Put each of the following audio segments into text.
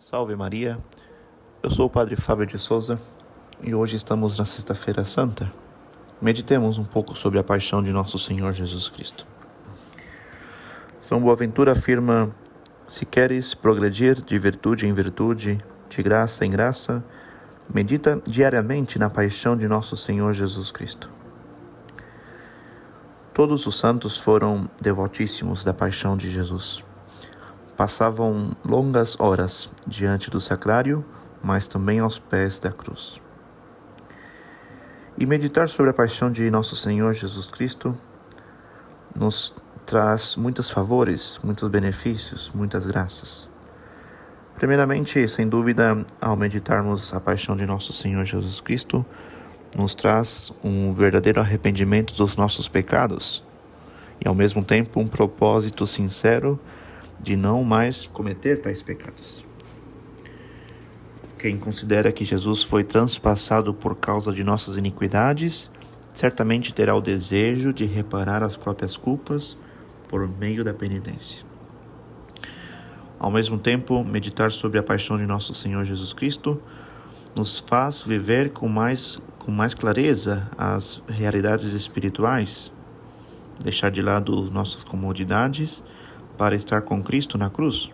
Salve Maria, eu sou o Padre Fábio de Souza e hoje estamos na Sexta-feira Santa. Meditemos um pouco sobre a paixão de nosso Senhor Jesus Cristo. São Boaventura afirma: Se queres progredir de virtude em virtude, de graça em graça, medita diariamente na paixão de nosso Senhor Jesus Cristo. Todos os santos foram devotíssimos da paixão de Jesus passavam longas horas diante do sacrário, mas também aos pés da cruz. E meditar sobre a paixão de nosso Senhor Jesus Cristo nos traz muitos favores, muitos benefícios, muitas graças. Primeiramente, sem dúvida, ao meditarmos a paixão de nosso Senhor Jesus Cristo, nos traz um verdadeiro arrependimento dos nossos pecados e, ao mesmo tempo, um propósito sincero de não mais cometer tais pecados. Quem considera que Jesus foi transpassado por causa de nossas iniquidades, certamente terá o desejo de reparar as próprias culpas por meio da penitência. Ao mesmo tempo, meditar sobre a paixão de nosso Senhor Jesus Cristo nos faz viver com mais, com mais clareza as realidades espirituais, deixar de lado nossas comodidades para estar com Cristo na cruz.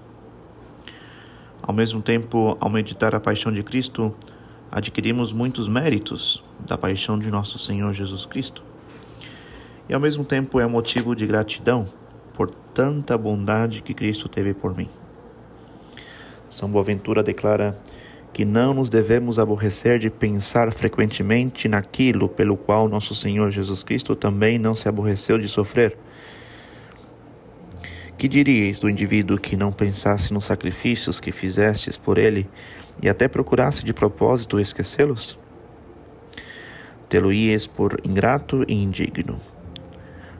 Ao mesmo tempo, ao meditar a paixão de Cristo, adquirimos muitos méritos da paixão de nosso Senhor Jesus Cristo. E ao mesmo tempo é motivo de gratidão por tanta bondade que Cristo teve por mim. São Boaventura declara que não nos devemos aborrecer de pensar frequentemente naquilo pelo qual nosso Senhor Jesus Cristo também não se aborreceu de sofrer que diríeis do indivíduo que não pensasse nos sacrifícios que fizestes por ele e até procurasse de propósito esquecê-los? Tê-lo-ies por ingrato e indigno.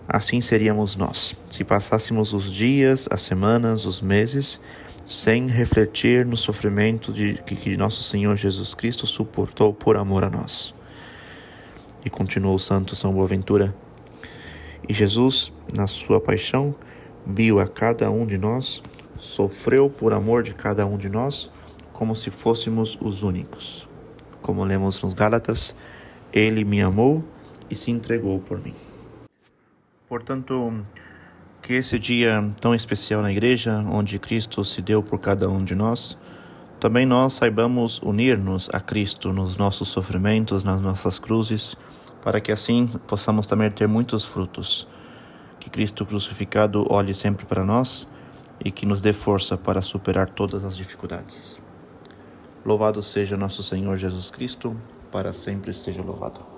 Assim seríamos nós, se passássemos os dias, as semanas, os meses, sem refletir no sofrimento de, que nosso Senhor Jesus Cristo suportou por amor a nós. E continuou o santo São Boaventura. E Jesus, na sua paixão, viu a cada um de nós, sofreu por amor de cada um de nós, como se fôssemos os únicos. Como lemos nos Gálatas, ele me amou e se entregou por mim. Portanto, que esse dia tão especial na igreja, onde Cristo se deu por cada um de nós, também nós saibamos unir-nos a Cristo nos nossos sofrimentos, nas nossas cruzes, para que assim possamos também ter muitos frutos que Cristo crucificado olhe sempre para nós e que nos dê força para superar todas as dificuldades. Louvado seja nosso Senhor Jesus Cristo, para sempre seja louvado.